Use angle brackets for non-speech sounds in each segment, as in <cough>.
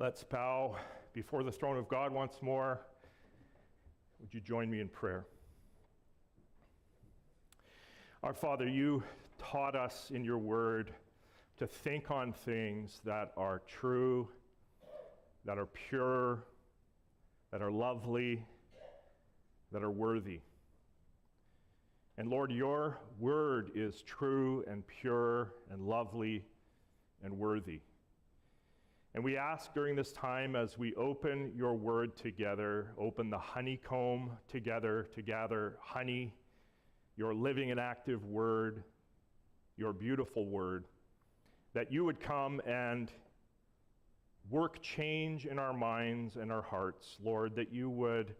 Let's bow before the throne of God once more. Would you join me in prayer? Our Father, you taught us in your word to think on things that are true, that are pure, that are lovely, that are worthy. And Lord, your word is true and pure and lovely and worthy. And we ask during this time as we open your word together, open the honeycomb together to gather honey, your living and active word, your beautiful word, that you would come and work change in our minds and our hearts, Lord, that you would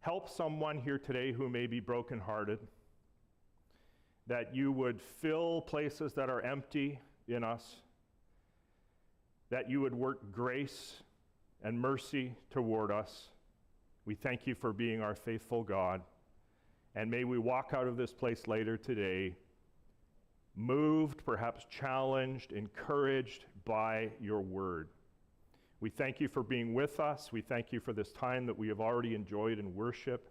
help someone here today who may be brokenhearted, that you would fill places that are empty in us that you would work grace and mercy toward us. We thank you for being our faithful God. And may we walk out of this place later today moved, perhaps challenged, encouraged by your word. We thank you for being with us. We thank you for this time that we have already enjoyed in worship.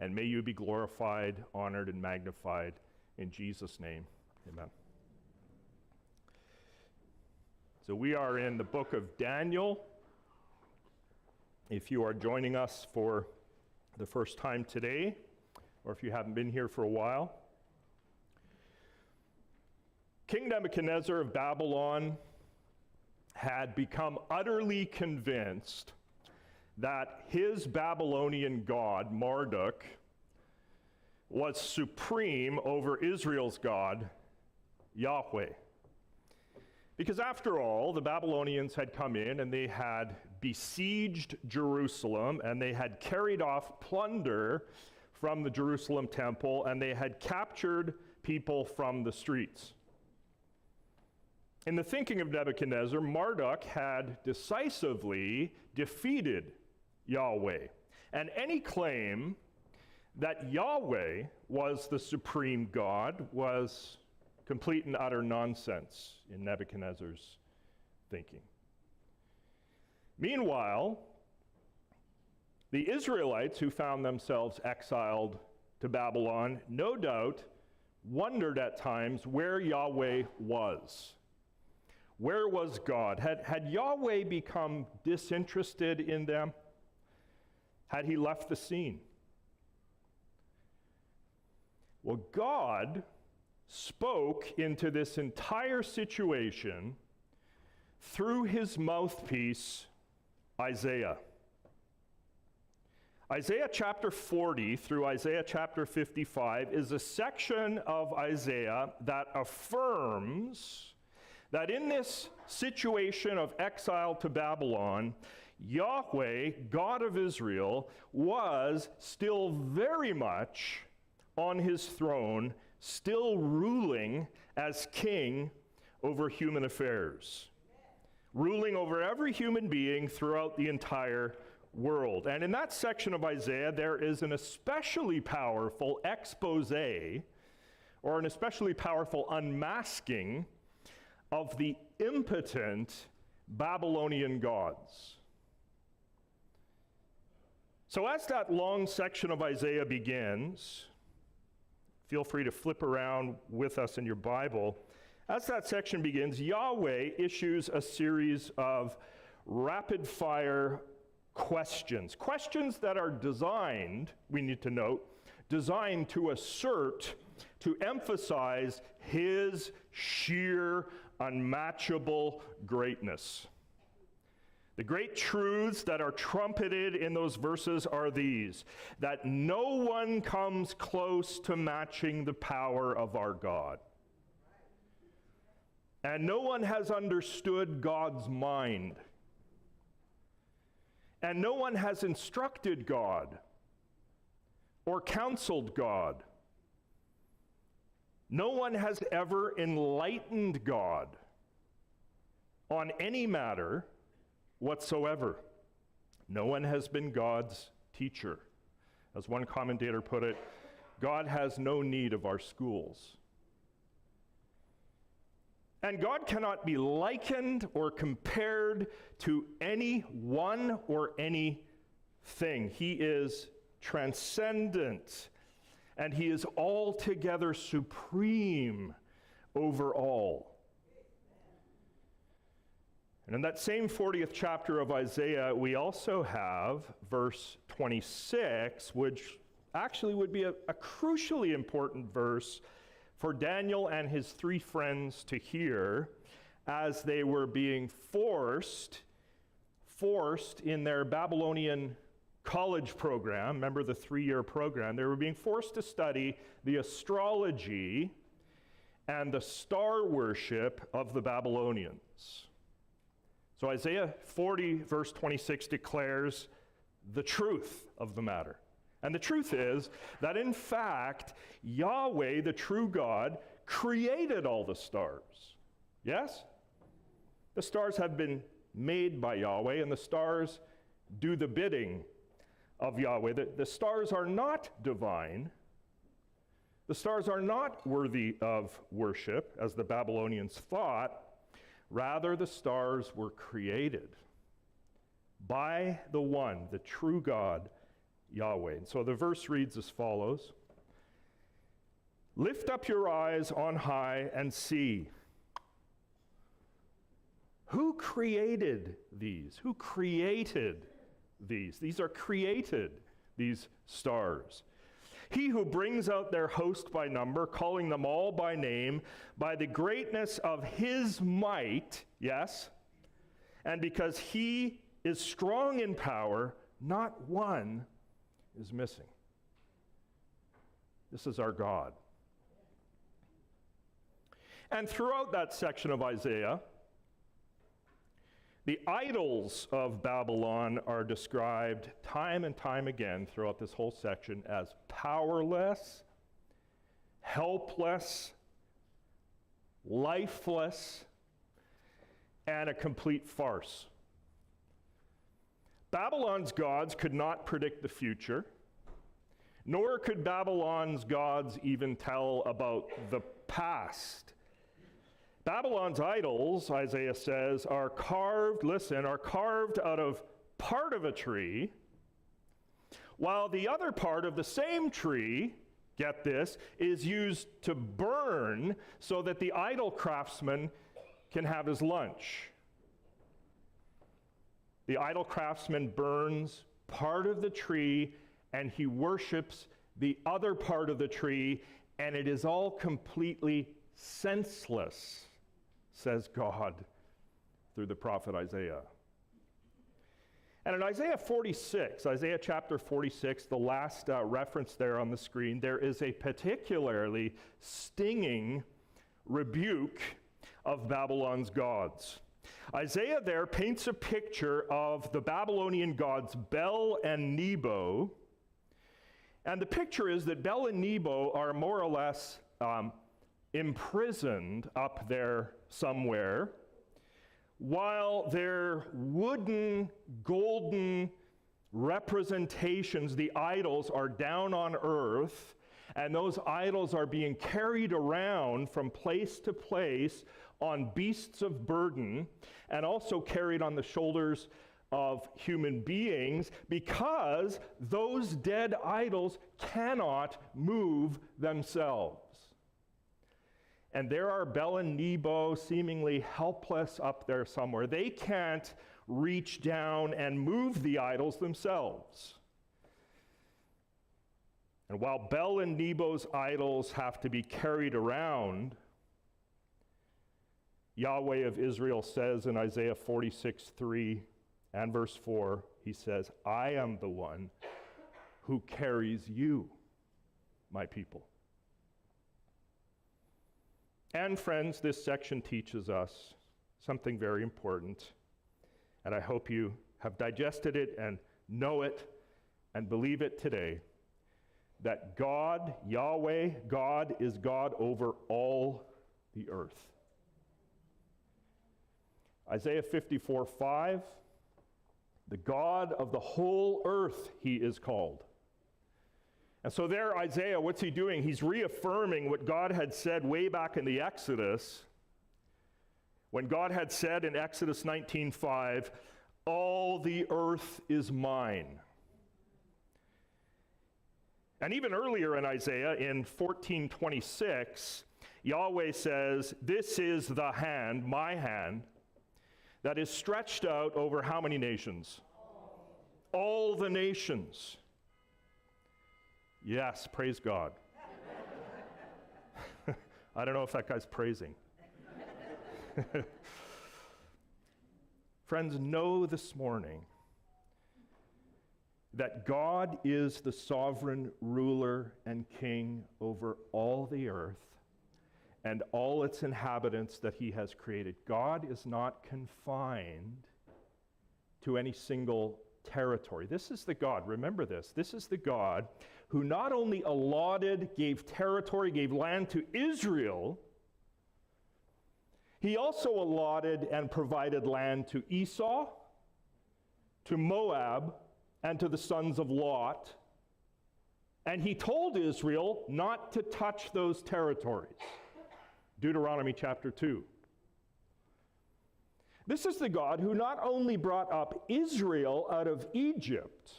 And may you be glorified, honored, and magnified. In Jesus' name, amen. So we are in the book of Daniel. If you are joining us for the first time today, or if you haven't been here for a while, King Nebuchadnezzar of Babylon had become utterly convinced that his Babylonian god, Marduk, was supreme over Israel's God, Yahweh. Because after all, the Babylonians had come in and they had besieged Jerusalem and they had carried off plunder from the Jerusalem temple and they had captured people from the streets. In the thinking of Nebuchadnezzar, Marduk had decisively defeated Yahweh. And any claim that Yahweh was the supreme God was complete and utter nonsense in Nebuchadnezzar's thinking. Meanwhile, the Israelites who found themselves exiled to Babylon, no doubt, wondered at times where Yahweh was. Where was God? Had, had Yahweh become disinterested in them? Had he left the scene? Well, God spoke into this entire situation through his mouthpiece, Isaiah. Isaiah chapter 40 through Isaiah chapter 55 is a section of Isaiah that affirms that in this situation of exile to Babylon, Yahweh, God of Israel, was still very much on his throne still ruling as king over human affairs, ruling over every human being throughout the entire world. And in that section of Isaiah, there is an especially powerful expose or an especially powerful unmasking of the impotent Babylonian gods. So, as that long section of Isaiah begins, Feel free to flip around with us in your Bible. As that section begins, Yahweh issues a series of rapid fire questions. Questions that are designed, we need to note, designed to assert, to emphasize his sheer, unmatchable greatness. The great truths that are trumpeted in those verses are these that no one comes close to matching the power of our God. And no one has understood God's mind. And no one has instructed God or counseled God. No one has ever enlightened God on any matter whatsoever. No one has been God's teacher. As one commentator put it, God has no need of our schools. And God cannot be likened or compared to any one or anything. He is transcendent and he is altogether supreme over all. And in that same 40th chapter of Isaiah, we also have verse 26, which actually would be a, a, crucially important verse for Daniel and his three friends to hear as they were being forced forced in their Babylonian college program, remember the 3-year program, they were being forced to study the astrology and the star worship of the Babylonians. So Isaiah 40 verse 26 declares the truth of the matter. And the truth is that in fact, Yahweh, the true God, created all the stars. Yes? The stars have been made by Yahweh, and the stars do the bidding of Yahweh. The, the stars are not divine. The stars are not worthy of worship, as the Babylonians thought. Rather, the stars were created by the one, the true God, Yahweh. And so the verse reads as follows Lift up your eyes on high and see. Who created these? Who created these? These are created, these stars. He who brings out their host by number, calling them all by name, by the greatness of his might, yes, and because he is strong in power, not one is missing. This is our God. And throughout that section of Isaiah, the idols of Babylon are described time and time again throughout this whole section as powerless, helpless, lifeless, and a complete farce. Babylon's gods could not predict the future, nor could Babylon's gods even tell about the past. Babylon's idols, Isaiah says, are carved, listen, are carved out of part of a tree, while the other part of the same tree, get this, is used to burn so that the idol craftsman can have his lunch. The idol craftsman burns part of the tree and he worships the other part of the tree, and it is all completely senseless, says God through the prophet Isaiah. And in Isaiah 46, Isaiah chapter 46, the last uh, reference there on the screen, there is a particularly stinging rebuke of Babylon's gods. Isaiah there paints a picture of the Babylonian gods Bel and Nebo. And the picture is that Bel and Nebo are more or less um, imprisoned up there somewhere, while their wooden, golden representations, the idols, are down on earth, and those idols are being carried around from place to place on beasts of burden and also carried on the shoulders of human beings because those dead idols cannot move themselves. And there are Bel and Nebo seemingly helpless up there somewhere. They can't reach down and move the idols themselves. And while Bel and Nebo's idols have to be carried around, Yahweh of Israel says in Isaiah 46 3 and verse 4, he says, I am the one who carries you, my people. And friends, this section teaches us something very important. And I hope you have digested it and know it and believe it today that God, Yahweh, God, is God over all the earth. Isaiah 54 5, the God of the whole earth, he is called. And so, there, Isaiah, what's he doing? He's reaffirming what God had said way back in the Exodus when God had said in Exodus 19:5, "All the earth is mine." And even earlier in Isaiah in 14:26, Yahweh says, "This is the hand, my hand, that is stretched out over how many nations? All the nations. Yes, praise God. <laughs> I don't know if that guy's praising. <laughs> Friends, know this morning that God is the sovereign ruler and king over all the earth and all its inhabitants that he has created. God is not confined to any single territory. This is the God, remember this, this is the God who not only allotted, gave territory, gave land to Israel, he also allotted and provided land to Esau, to Moab, and to the sons of Lot. And he told Israel not to touch those territories. Deuteronomy chapter 2. This is the God who not only brought up Israel out of Egypt,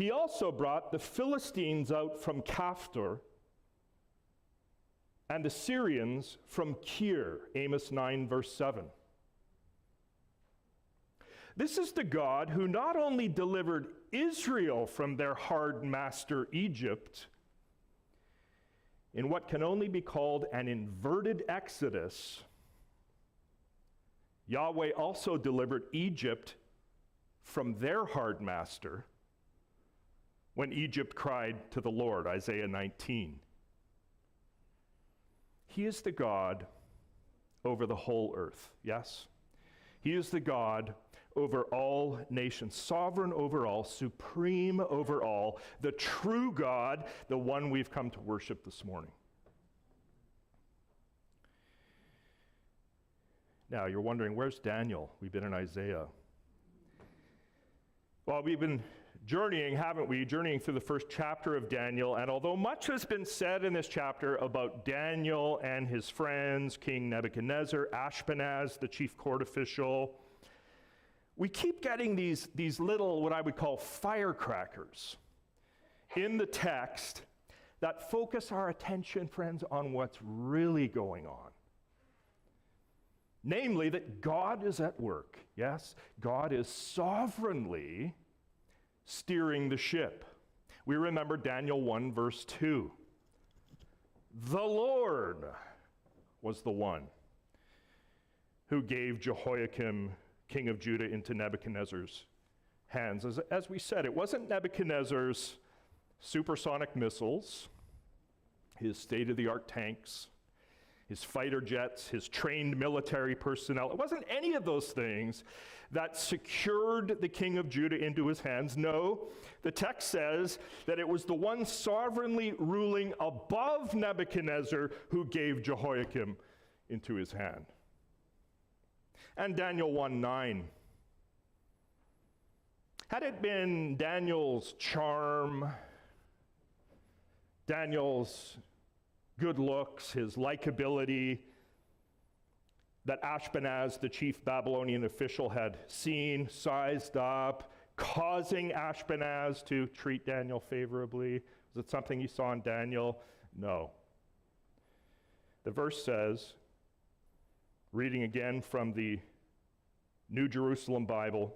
he also brought the Philistines out from Caphtor and the Syrians from Kir, Amos 9, verse 7. This is the God who not only delivered Israel from their hard master Egypt in what can only be called an inverted exodus, Yahweh also delivered Egypt from their hard master when Egypt cried to the Lord, Isaiah 19. He is the God over the whole earth, yes? He is the God over all nations, sovereign over all, supreme over all, the true God, the one we've come to worship this morning. Now, you're wondering, where's Daniel? We've been in Isaiah. Well, we've been journeying, haven't we? Journeying through the first chapter of Daniel. And although much has been said in this chapter about Daniel and his friends, King Nebuchadnezzar, Ashpenaz, the chief court official, we keep getting these, these little, what I would call firecrackers in the text that focus our attention, friends, on what's really going on. Namely, that God is at work. Yes, God is sovereignly steering the ship. We remember Daniel 1, verse 2. The Lord was the one who gave Jehoiakim, king of Judah, into Nebuchadnezzar's hands. As, as we said, it wasn't Nebuchadnezzar's supersonic missiles, his state of the art tanks, his fighter jets, his trained military personnel. It wasn't any of those things that secured the king of Judah into his hands. No, the text says that it was the one sovereignly ruling above Nebuchadnezzar who gave Jehoiakim into his hand. And Daniel 1 9. Had it been Daniel's charm, Daniel's good looks, his likability, that Ashpenaz, the chief Babylonian official, had seen, sized up, causing Ashpenaz to treat Daniel favorably. Was it something he saw in Daniel? No. The verse says, reading again from the New Jerusalem Bible,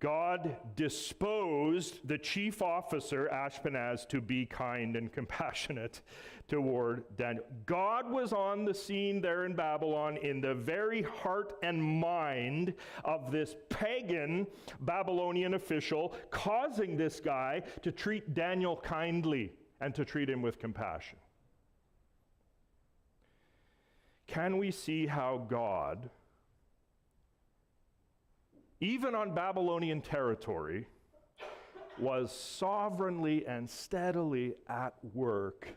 God disposed the chief officer, Ashpenaz, to be kind and <laughs> compassionate toward Daniel. God was on the scene there in Babylon in the very heart and mind of this pagan Babylonian official, causing this guy to treat Daniel kindly and to treat him with compassion. Can we see how God even on Babylonian territory, was sovereignly and steadily at work,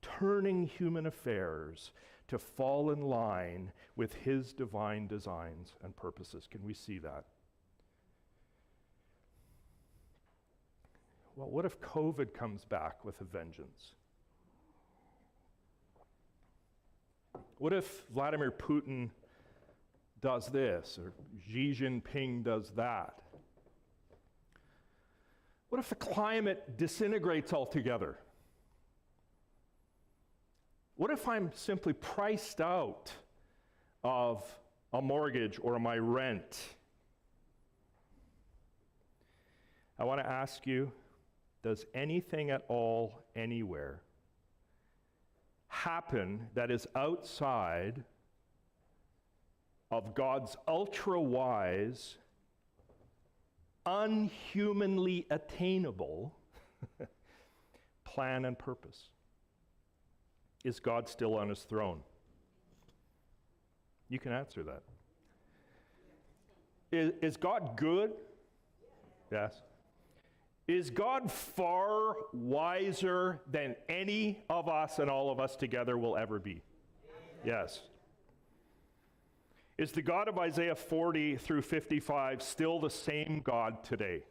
turning human affairs to fall in line with his divine designs and purposes. Can we see that? Well, what if COVID comes back with a vengeance? What if Vladimir Putin does this or Xi Jinping does that? What if the climate disintegrates altogether? What if I'm simply priced out of a mortgage or my rent? I want to ask you does anything at all, anywhere, happen that is outside of God's ultra wise, unhumanly attainable <laughs> plan and purpose? Is God still on his throne? You can answer that. Is, is God good? Yes. Is God far wiser than any of us and all of us together will ever be? Yes. Is the God of Isaiah 40 through 55 still the same God today?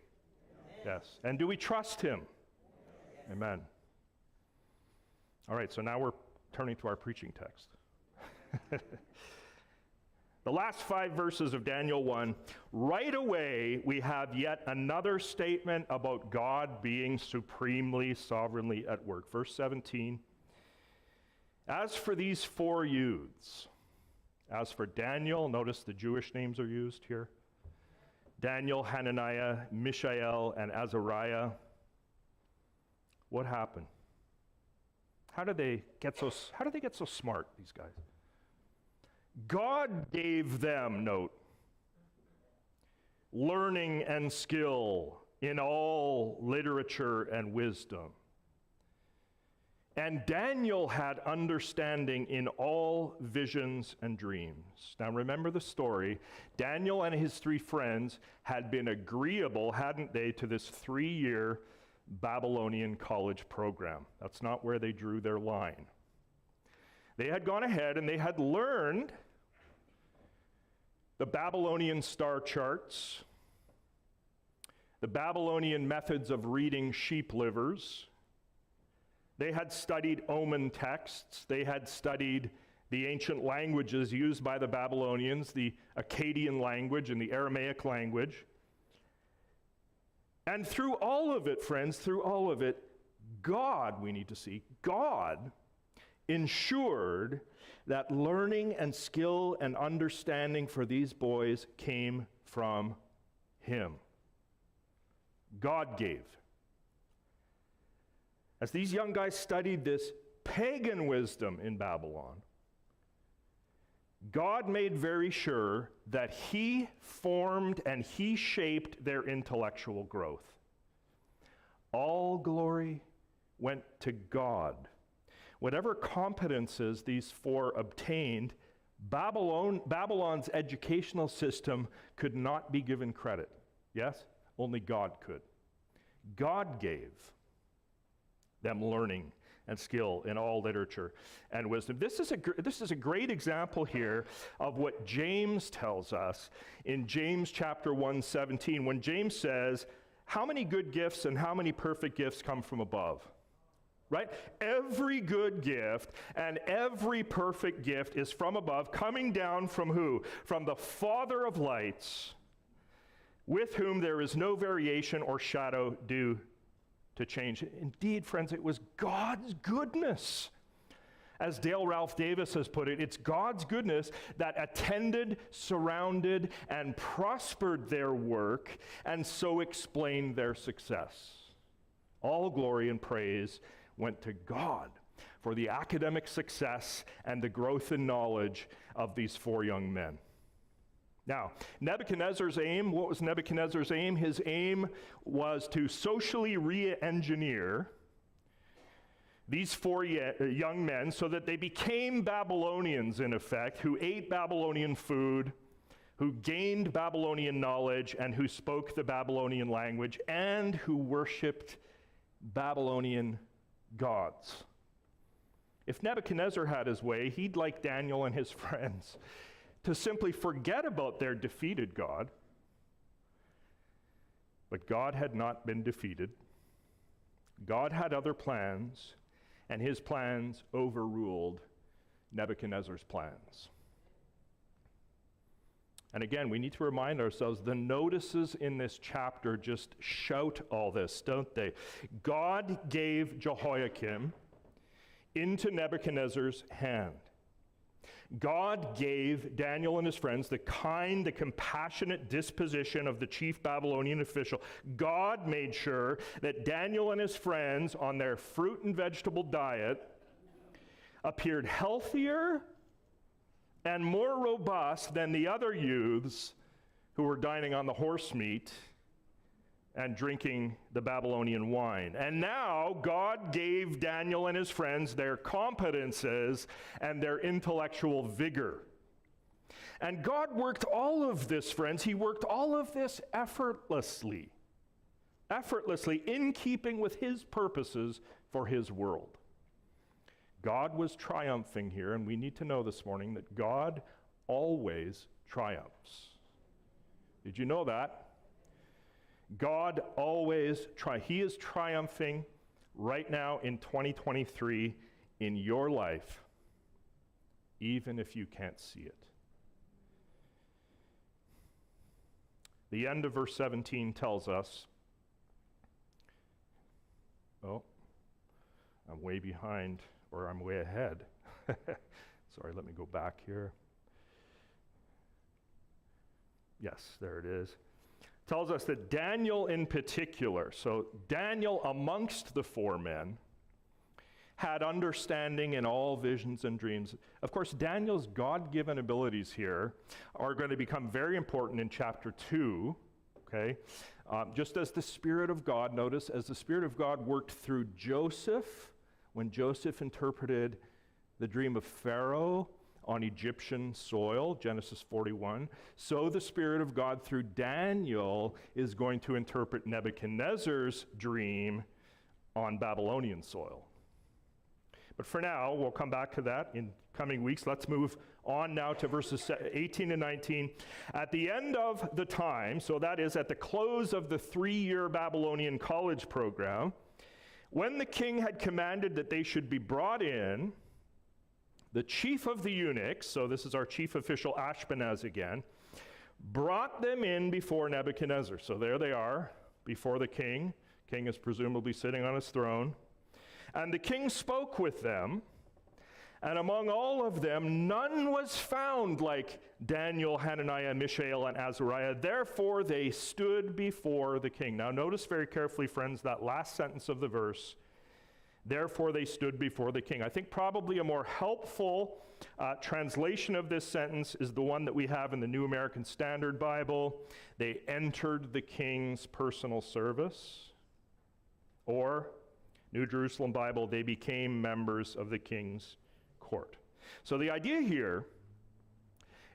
Yes. And do we trust him? Amen. All right, so now we're turning to our preaching text. <laughs> the last five verses of Daniel 1, right away, we have yet another statement about God being supremely, sovereignly at work. Verse 17 As for these four youths, as for Daniel, notice the Jewish names are used here Daniel, Hananiah, Mishael, and Azariah. What happened? How did they get so how did they get so smart, these guys? God gave them, note, learning and skill in all literature and wisdom. And Daniel had understanding in all visions and dreams. Now remember the story. Daniel and his three friends had been agreeable, hadn't they, to this three year Babylonian college program. That's not where they drew their line. They had gone ahead and they had learned the Babylonian star charts, the Babylonian methods of reading sheep livers. They had studied omen texts. They had studied the ancient languages used by the Babylonians, the Akkadian language and the Aramaic language. And through all of it, friends, through all of it, God, we need to see, God ensured that learning and skill and understanding for these boys came from Him. God gave. As these young guys studied this pagan wisdom in Babylon, God made very sure that He formed and He shaped their intellectual growth. All glory went to God. Whatever competences these four obtained, Babylon, Babylon's educational system could not be given credit. Yes? Only God could. God gave them learning and skill in all literature and wisdom. This is, a, this is a great example here of what James tells us in James chapter 1 17, when James says, How many good gifts and how many perfect gifts come from above? Right? Every good gift and every perfect gift is from above, coming down from who? From the Father of lights, with whom there is no variation or shadow due to change. Indeed, friends, it was God's goodness. As Dale Ralph Davis has put it, it's God's goodness that attended, surrounded, and prospered their work, and so explained their success. All glory and praise went to God for the academic success and the growth in knowledge of these four young men. Now, Nebuchadnezzar's aim, what was Nebuchadnezzar's aim? His aim was to socially re engineer these four uh, young men so that they became Babylonians, in effect, who ate Babylonian food, who gained Babylonian knowledge, and who spoke the Babylonian language, and who worshiped Babylonian gods. If Nebuchadnezzar had his way, he'd like Daniel and his <laughs> friends to simply forget about their defeated God. But God had not been defeated. God had other plans, and his plans overruled Nebuchadnezzar's plans. And again, we need to remind ourselves the notices in this chapter just shout all this, don't they? God gave Jehoiakim into Nebuchadnezzar's hand. God gave Daniel and his friends the kind, the compassionate disposition of the chief Babylonian official. God made sure that Daniel and his friends, on their fruit and vegetable diet, appeared healthier and more robust than the other youths who were dining on the horse meat and drinking the Babylonian wine. And now God gave Daniel and his friends their competences and their intellectual vigor. And God worked all of this, friends, He worked all of this effortlessly, effortlessly in keeping with His purposes for His world. God was triumphing here, and we need to know this morning that God always triumphs. Did you know that? God always try. He is triumphing right now in 2023 in your life, even if you can't see it. The end of verse 17 tells us, oh, I'm way behind, or I'm way ahead. <laughs> Sorry, let me go back here. Yes, there it is tells us that Daniel in particular, so Daniel amongst the four men, had understanding in all visions and dreams. Of course, Daniel's God given abilities here are going to become very important in chapter 2, okay? Um, just as the Spirit of God, notice, as the Spirit of God worked through Joseph, when Joseph interpreted the dream of Pharaoh on Egyptian soil, Genesis 41. So the Spirit of God through Daniel is going to interpret Nebuchadnezzar's dream on Babylonian soil. But for now, we'll come back to that in coming weeks. Let's move on now to verses 18 and 19. At the end of the time, so that is at the close of the three year Babylonian college program, when the king had commanded that they should be brought in, the chief of the eunuchs, so this is our chief official Ashpenaz again, brought them in before Nebuchadnezzar. So there they are before the king. King is presumably sitting on his throne. And the king spoke with them, and among all of them, none was found like Daniel, Hananiah, Mishael, and Azariah. Therefore, they stood before the king. Now, notice very carefully, friends, that last sentence of the verse Therefore, they stood before the king. I think probably a more helpful uh, translation of this sentence is the one that we have in the New American Standard Bible. They entered the king's personal service. Or, New Jerusalem Bible, they became members of the king's court. So the idea here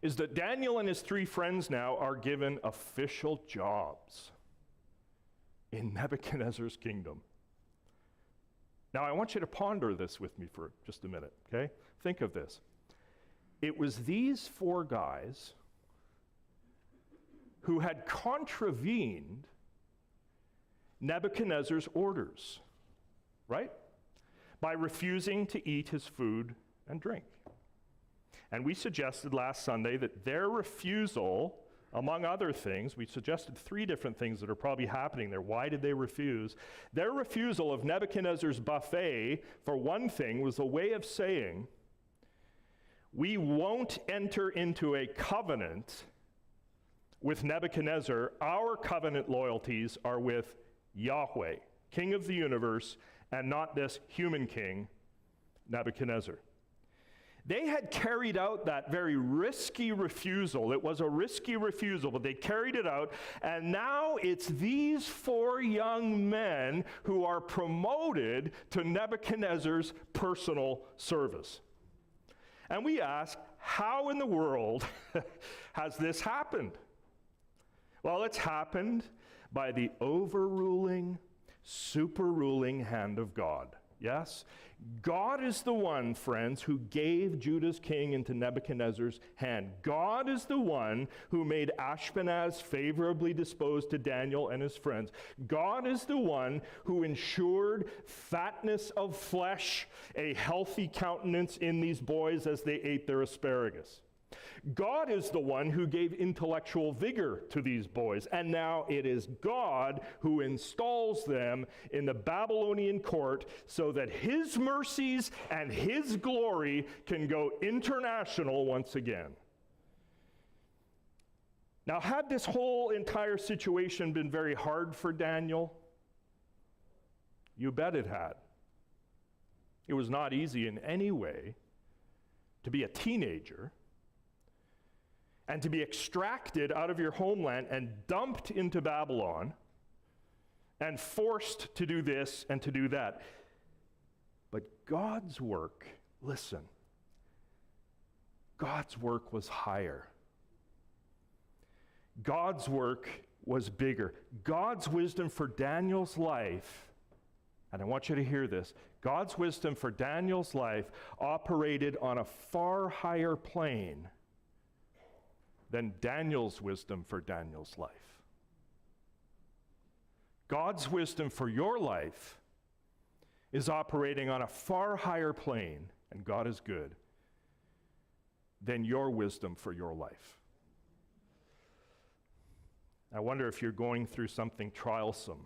is that Daniel and his three friends now are given official jobs in Nebuchadnezzar's kingdom. Now, I want you to ponder this with me for just a minute, okay? Think of this. It was these four guys who had contravened Nebuchadnezzar's orders, right? By refusing to eat his food and drink. And we suggested last Sunday that their refusal among other things, we suggested three different things that are probably happening there. Why did they refuse? Their refusal of Nebuchadnezzar's buffet, for one thing, was a way of saying, we won't enter into a covenant with Nebuchadnezzar. Our covenant loyalties are with Yahweh, King of the universe, and not this human king, Nebuchadnezzar. They had carried out that very risky refusal. It was a risky refusal, but they carried it out. And now it's these four young men who are promoted to Nebuchadnezzar's personal service. And we ask, how in the world <laughs> has this happened? Well, it's happened by the overruling, super ruling hand of God. Yes? God is the one, friends, who gave Judah's king into Nebuchadnezzar's hand. God is the one who made Ashpenaz favorably disposed to Daniel and his friends. God is the one who ensured fatness of flesh, a healthy countenance in these boys as they ate their asparagus. God is the one who gave intellectual vigor to these boys, and now it is God who installs them in the Babylonian court so that his mercies and his glory can go international once again. Now, had this whole entire situation been very hard for Daniel? You bet it had. It was not easy in any way to be a teenager and to be extracted out of your homeland and dumped into Babylon and forced to do this and to do that. But God's work, listen, God's work was higher. God's work was bigger. God's wisdom for Daniel's life, and I want you to hear this God's wisdom for Daniel's life operated on a far higher plane than Daniel's wisdom for Daniel's life. God's wisdom for your life is operating on a far higher plane, and God is good, than your wisdom for your life. I wonder if you're going through something trialsome,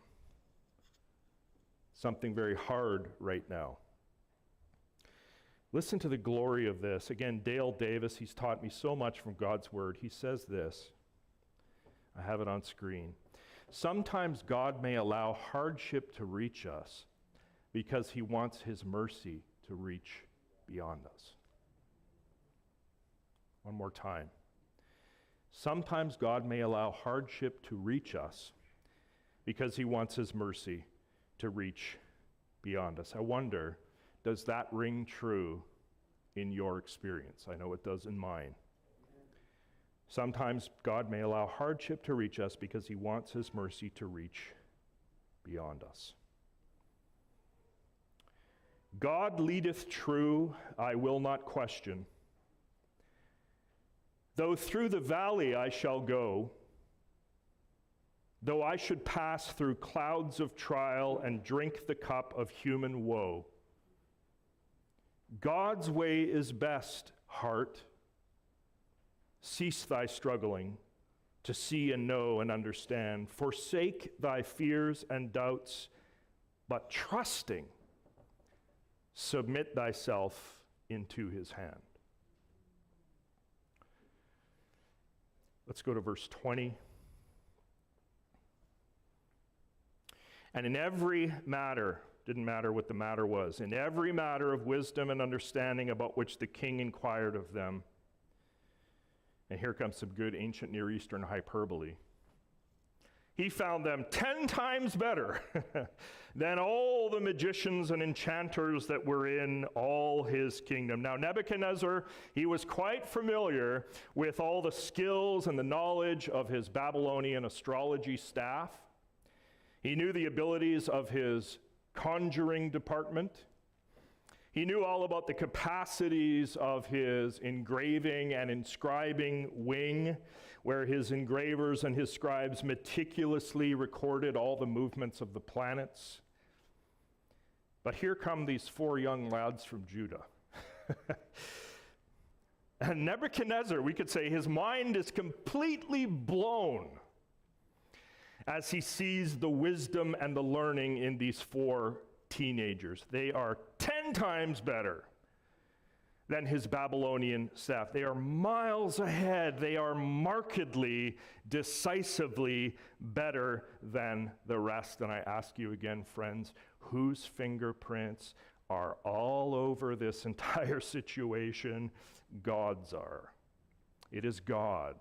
something very hard right now. Listen to the glory of this. Again, Dale Davis, he's taught me so much from God's word. He says this. I have it on screen. Sometimes God may allow hardship to reach us because he wants his mercy to reach beyond us. One more time. Sometimes God may allow hardship to reach us because he wants his mercy to reach beyond us. I wonder does that ring true in your experience? I know it does in mine. Sometimes God may allow hardship to reach us because he wants his mercy to reach beyond us. God leadeth true, I will not question. Though through the valley I shall go, though I should pass through clouds of trial and drink the cup of human woe, God's way is best, heart. Cease thy struggling to see and know and understand. Forsake thy fears and doubts, but trusting, submit thyself into his hand. Let's go to verse 20. And in every matter, didn't matter what the matter was. In every matter of wisdom and understanding about which the king inquired of them. And here comes some good ancient Near Eastern hyperbole. He found them ten times better <laughs> than all the magicians and enchanters that were in all his kingdom. Now, Nebuchadnezzar, he was quite familiar with all the skills and the knowledge of his Babylonian astrology staff. He knew the abilities of his conjuring department. He knew all about the capacities of his engraving and inscribing wing, where his engravers and his scribes meticulously recorded all the movements of the planets. But here come these four young lads from Judah. <laughs> and Nebuchadnezzar, we could say, his mind is completely blown as he sees the wisdom and the learning in these four teenagers. They are 10 times better than his Babylonian staff. They are miles ahead. They are markedly, decisively better than the rest. And I ask you again, friends, whose fingerprints are all over this <laughs> entire situation? God's are. It is God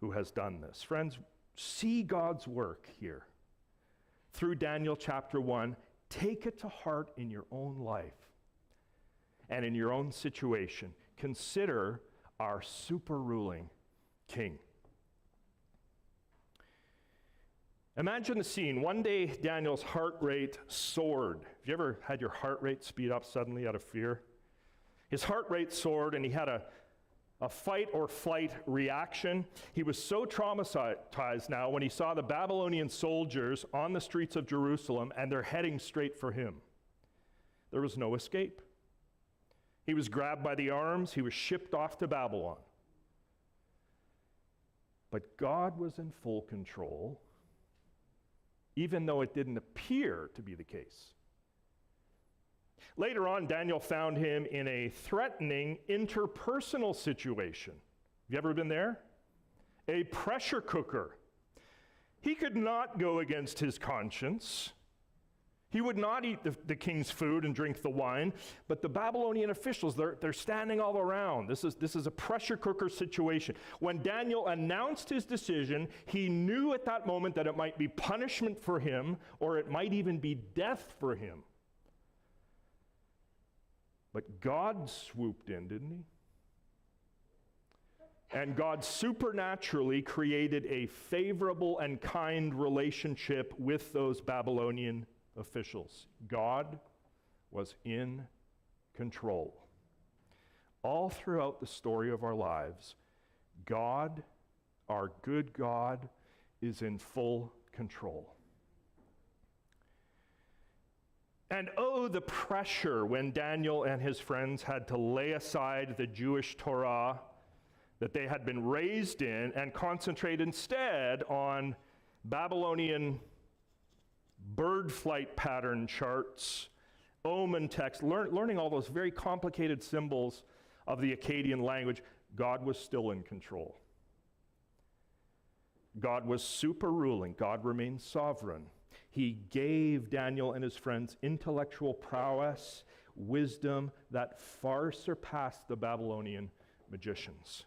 who has done this. Friends, see God's work here through Daniel chapter 1. Take it to heart in your own life and in your own situation. Consider our super ruling king. Imagine the scene. One day, Daniel's heart rate soared. Have you ever had your heart rate speed up suddenly out of fear? His heart rate soared, and he had a, a fight or flight reaction. He was so traumatized now when he saw the Babylonian soldiers on the streets of Jerusalem, and they're heading straight for him. There was no escape. He was grabbed by the arms, he was shipped off to Babylon. But God was in full control even though it didn't appear to be the case. Later on, Daniel found him in a threatening interpersonal situation. Have you ever been there? A pressure cooker. He could not go against his conscience. He would not eat the, the, king's food and drink the wine, but the Babylonian officials, they're, they're standing all around. This is, this is a pressure cooker situation. When Daniel announced his decision, he knew at that moment that it might be punishment for him or it might even be death for him. But God swooped in, didn't he? And God supernaturally created a favorable and kind relationship with those Babylonian officials. God was in control. All throughout the story of our lives, God, our good God, is in full control. And oh, the pressure when Daniel and his friends had to lay aside the Jewish Torah that they had been raised in and concentrate instead on Babylonian bird flight pattern charts, omen text, learn, learning all those very complicated symbols of the Akkadian language, God was still in control. God was super ruling, God remained sovereign. He gave Daniel and his friends intellectual prowess, wisdom that far surpassed the Babylonian magicians.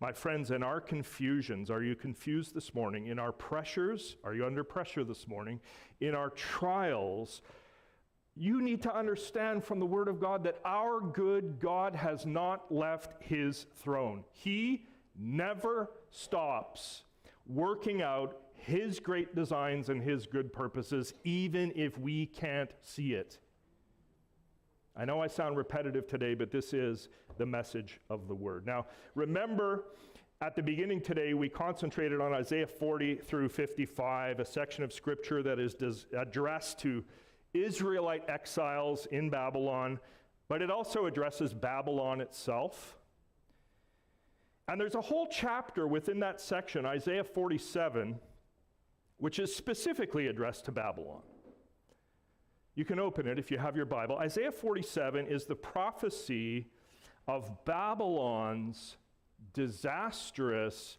My friends, in our confusions, are you confused this morning? In our pressures, are you under pressure this morning? In our trials, you need to understand from the Word of God that our good God has not left his throne. He never stops working out his great designs and his good purposes, even if we can't see it. I know I sound repetitive today, but this is the message of the word. Now, remember, at the beginning today, we concentrated on Isaiah 40 through 55, a section of scripture that is addressed to Israelite exiles in Babylon, but it also addresses Babylon itself. And there's a whole chapter within that section, Isaiah 47, which is specifically addressed to Babylon. You can open it if you have your Bible. Isaiah 47 is the prophecy of Babylon's disastrous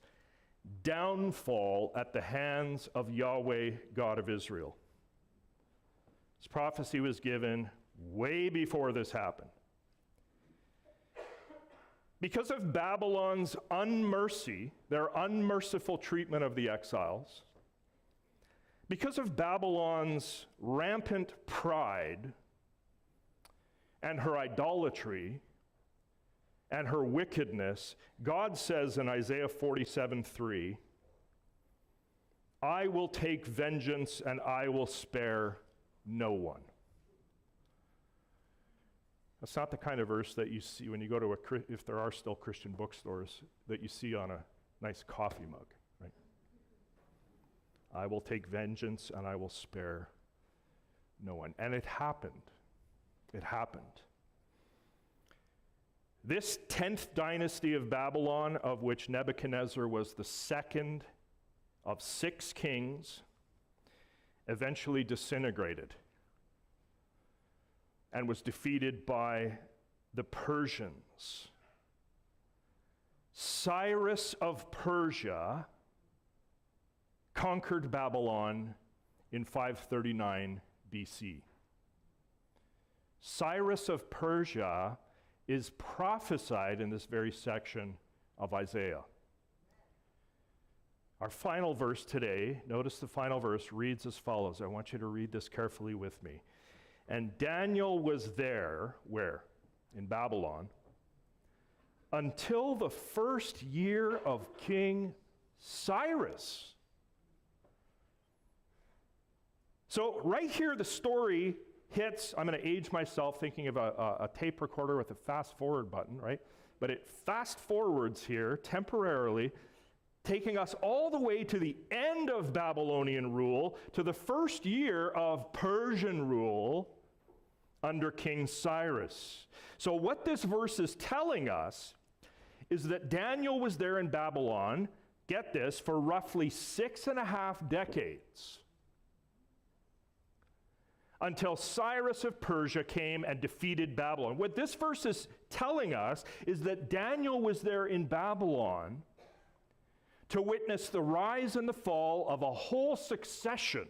downfall at the hands of Yahweh, God of Israel. This prophecy was given way before this happened. Because of Babylon's unmercy, their unmerciful treatment of the exiles, because of Babylon's rampant pride and her idolatry and her wickedness, God says in Isaiah 47 3, I will take vengeance and I will spare no one. That's not the kind of verse that you see when you go to a, if there are still Christian bookstores, that you see on a nice coffee mug. I will take vengeance and I will spare no one. And it happened. It happened. This 10th dynasty of Babylon, of which Nebuchadnezzar was the second of six kings, eventually disintegrated and was defeated by the Persians. Cyrus of Persia conquered Babylon in 539 BC. Cyrus of Persia is prophesied in this very section of Isaiah. Our final verse today, notice the final verse reads as follows. I want you to read this carefully with me. And Daniel was there, where? In Babylon, until the first year of King Cyrus So, right here, the story hits. I'm going to age myself thinking of a, a, a, tape recorder with a fast forward button, right? But it fast forwards here temporarily, taking us all the way to the end of Babylonian rule, to the first year of Persian rule under King Cyrus. So, what this verse is telling us is that Daniel was there in Babylon, get this, for roughly six and a half decades until Cyrus of Persia came and defeated Babylon. What this verse is telling us is that Daniel was there in Babylon to witness the rise and the fall of a whole succession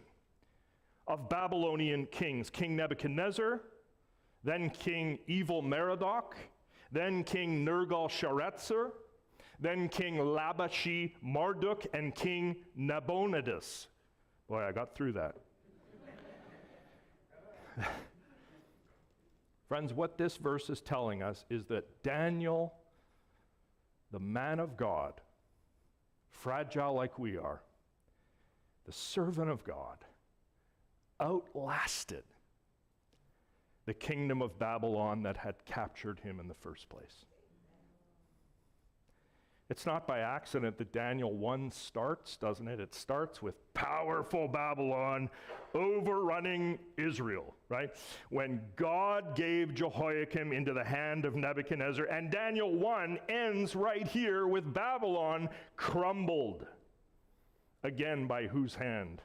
of Babylonian kings King Nebuchadnezzar, then King Evil Merodach, then King Nergal Sharezer, then King Labashi Marduk, and King Nabonidus. Boy, I got through that. <laughs> Friends, what this verse is telling us is that Daniel, the man of God, fragile like we are, the servant of God, outlasted the kingdom of Babylon that had captured him in the first place. It's not by accident that Daniel 1 starts, doesn't it? It starts with powerful Babylon overrunning Israel, right? When God gave Jehoiakim into the hand of Nebuchadnezzar, and Daniel 1 ends right here with Babylon crumbled. Again, by whose hand?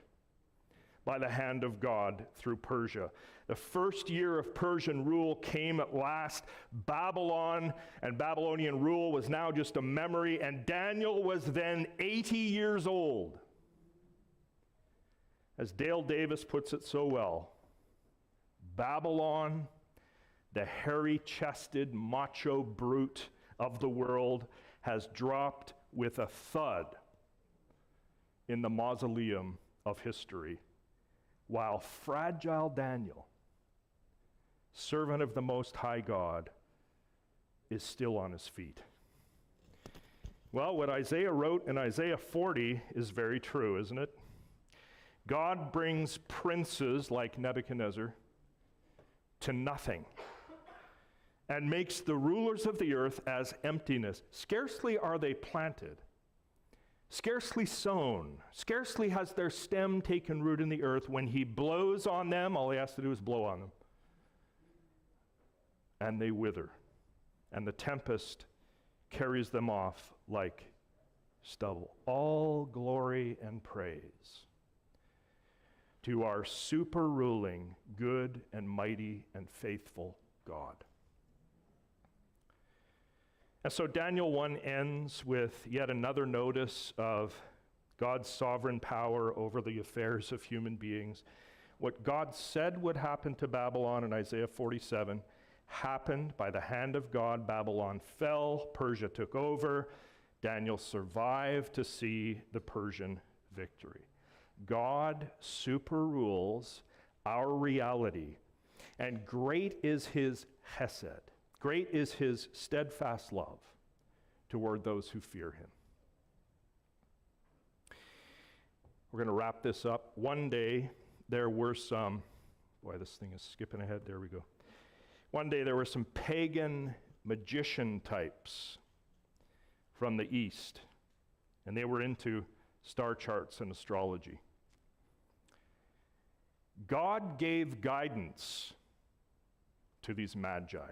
By the hand of God through Persia. The first year of Persian rule came at last. Babylon and Babylonian rule was now just a memory, and Daniel was then 80 years old. As Dale Davis puts it so well, Babylon, the hairy chested macho brute of the world, has dropped with a thud in the mausoleum of history, while fragile Daniel servant of the Most High God, is still on his feet. Well, what Isaiah wrote in Isaiah 40 is very true, isn't it? God brings princes like Nebuchadnezzar to nothing and makes the rulers of the earth as emptiness. Scarcely are they planted, scarcely sown, scarcely has their stem taken root in the earth. When he blows on them, all he has to do is blow on them and they wither, and the tempest carries them off like stubble. All glory and praise to our super ruling, good and mighty and faithful God. And so Daniel 1 ends with yet another notice of God's sovereign power over the affairs of human beings. What God said would happen to Babylon in Isaiah 47 happened by the hand of God. Babylon fell, Persia took over. Daniel survived to see the Persian victory. God super rules our reality, and great is his hesed. Great is his steadfast love toward those who fear him. We're going to wrap this up. One day, there were some, boy, this thing is skipping ahead. There we go. One day there were some pagan magician types from the East, and they were into star charts and astrology. God gave guidance to these magi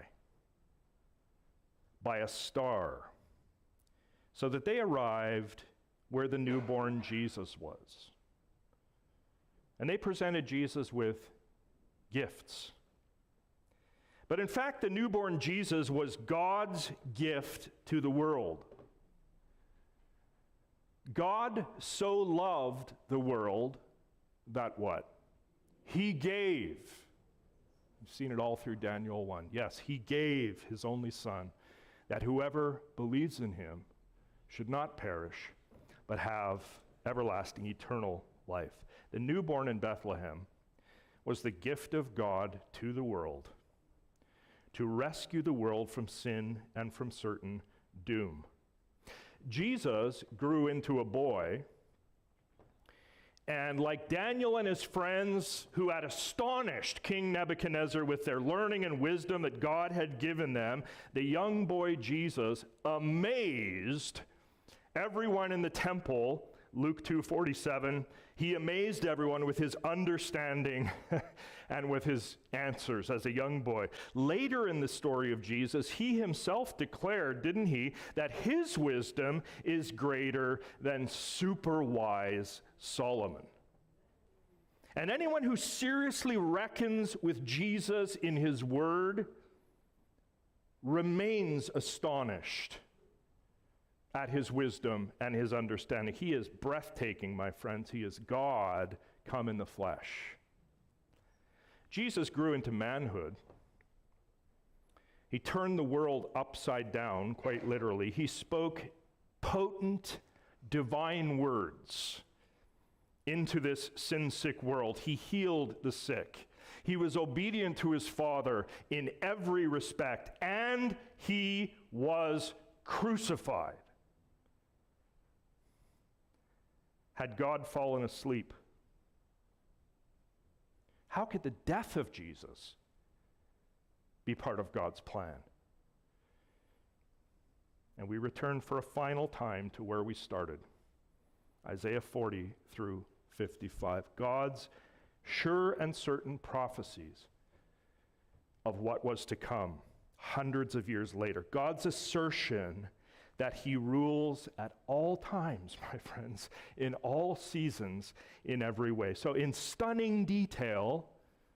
by a star so that they arrived where the newborn Jesus was. And they presented Jesus with gifts but in fact, the newborn Jesus was God's gift to the world. God so loved the world that what? He gave. You've seen it all through Daniel 1. Yes, he gave his only son that whoever believes in him should not perish, but have everlasting, eternal life. The newborn in Bethlehem was the gift of God to the world to rescue the world from sin and from certain doom. Jesus grew into a boy, And like Daniel and his friends who had astonished King Nebuchadnezzar with their learning and wisdom that God had given them, the young boy Jesus amazed everyone in the temple Luke 2:47, he amazed everyone with his understanding <laughs> and with his answers as a young boy. Later in the story of Jesus, he himself declared, didn't he, that his wisdom is greater than super wise Solomon. And anyone who seriously reckons with Jesus in his word remains astonished at his wisdom and his understanding. He is breathtaking, my friends. He is God come in the flesh. Jesus grew into manhood. He turned the world upside down, quite literally. He spoke potent, divine words into this sin sick world. He healed the sick. He was obedient to his Father in every respect, and he was crucified. Had God fallen asleep? How could the death of Jesus be part of God's plan? And we return for a final time to where we started Isaiah 40 through 55. God's sure and certain prophecies of what was to come hundreds of years later. God's assertion that he rules at all times, <laughs> my friends, in all seasons, in every way. So, in stunning detail,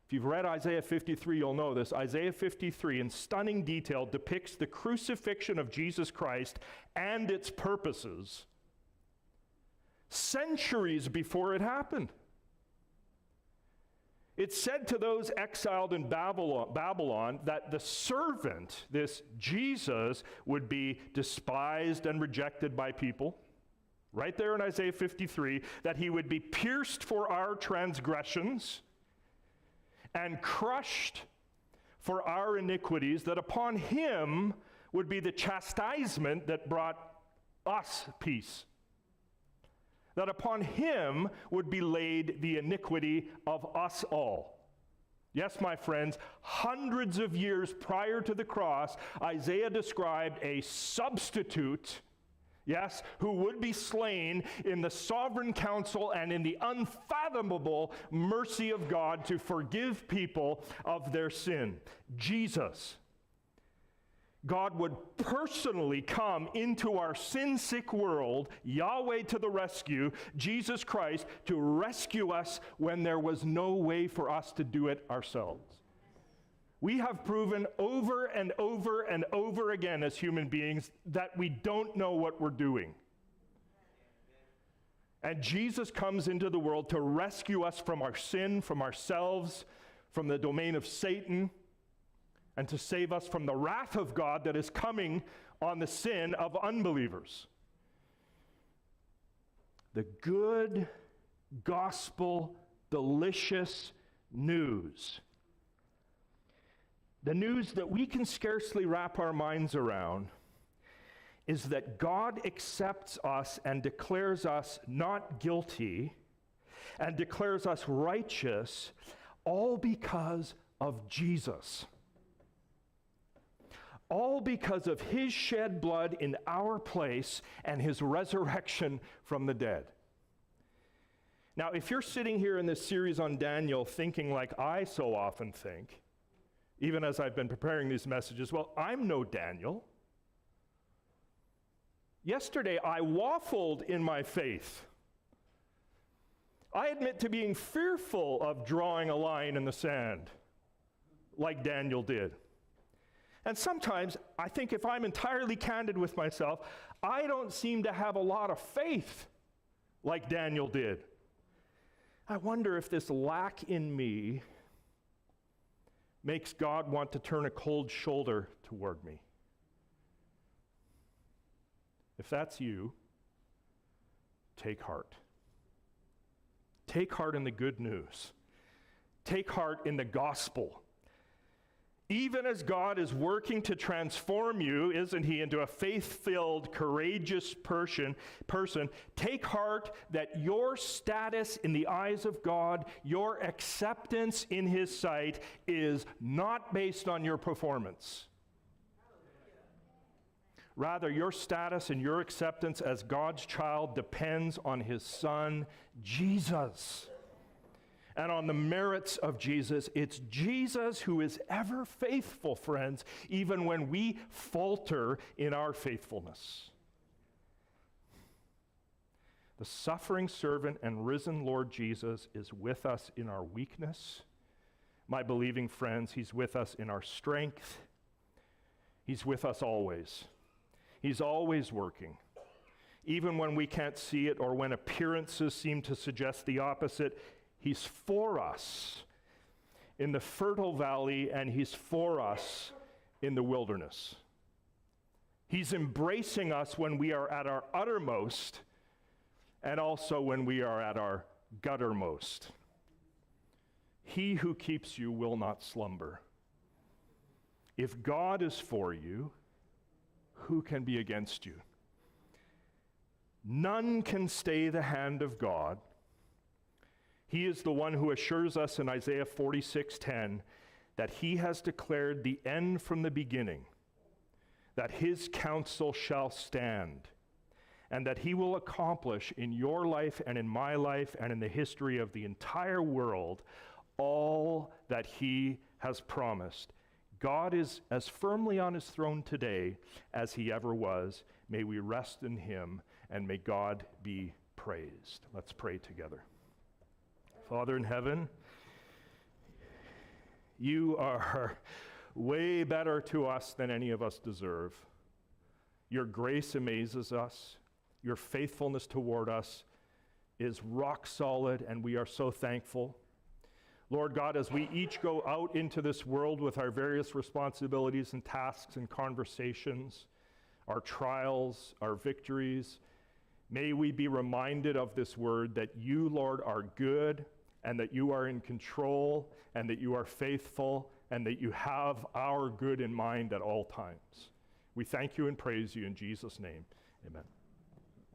if you've read Isaiah 53, you'll know this. Isaiah 53, in stunning detail, depicts the crucifixion of Jesus Christ and its purposes centuries before it happened. It said to those exiled in Babylon, Babylon, that the servant, this Jesus, would be despised and rejected by people. Right there in Isaiah 53, that he would be pierced for our transgressions and crushed for our iniquities, that upon him would be the chastisement that brought us peace that upon him would be laid the iniquity of us all. Yes, my friends, hundreds of years prior to the cross, Isaiah described a substitute, yes, who would be slain in the sovereign counsel and in the unfathomable mercy of God to forgive people of their sin. Jesus God would personally come into our sin sick world, Yahweh to the rescue, Jesus Christ to rescue us when there was no way for us to do it ourselves. We have proven over and over and over again as human beings that we don't know what we're doing. And Jesus comes into the world to rescue us from our sin, from ourselves, from the domain of Satan and to save us from the wrath of God that is coming on the sin of unbelievers. The good gospel, delicious news. The news that we can scarcely wrap our minds around is that God accepts us and declares us not guilty and declares us righteous, all because of Jesus all because of his shed blood in our place and his resurrection from the dead. Now, if you're sitting here in this series on Daniel thinking like I so often think, even as I've been preparing these messages, well, I'm no Daniel. Yesterday, I waffled in my faith. I admit to being fearful of drawing a line in the sand like Daniel did. And sometimes I think if I'm entirely candid with myself, I don't seem to have a lot of faith like Daniel did. I wonder if this lack in me makes God want to turn a cold shoulder toward me. If that's you, take heart. Take heart in the good news. Take heart in the gospel Even as God is working to transform you, isn't He, into a faith filled, courageous person, person, take heart that your status in the eyes of God, your acceptance in His sight, is not based on your performance. Rather, your status and your acceptance as God's child depends on His Son, Jesus and on the merits of Jesus. It's Jesus who is ever faithful, friends, even when we falter in our faithfulness. The suffering servant and risen Lord Jesus is with us in our weakness. My believing friends, He's with us in our strength. He's with us always. He's always working. Even when we can't see it or when appearances seem to suggest the opposite, He's for us in the fertile valley, and He's for us in the wilderness. He's embracing us when we are at our uttermost, and also when we are at our guttermost. He who keeps you will not slumber. If God is for you, who can be against you? None can stay the hand of God. He is the one who assures us in Isaiah 46:10 that he has declared the end from the beginning, that his counsel shall stand, and that he will accomplish in your life and in my life and in the history of the entire world all that he has promised. God is as firmly on his throne today as he ever was. May we rest in him and may God be praised. Let's pray together. Father in heaven, you are <laughs> way better to us than any of us deserve. Your grace amazes us. Your faithfulness toward us is rock solid, and we are so thankful. Lord God, as we each go out into this world with our various responsibilities and tasks and conversations, our trials, our victories, may we be reminded of this word that you, Lord, are good and that you are in control and that you are faithful and that you have our good in mind at all times. We thank you and praise you in Jesus' name. Amen.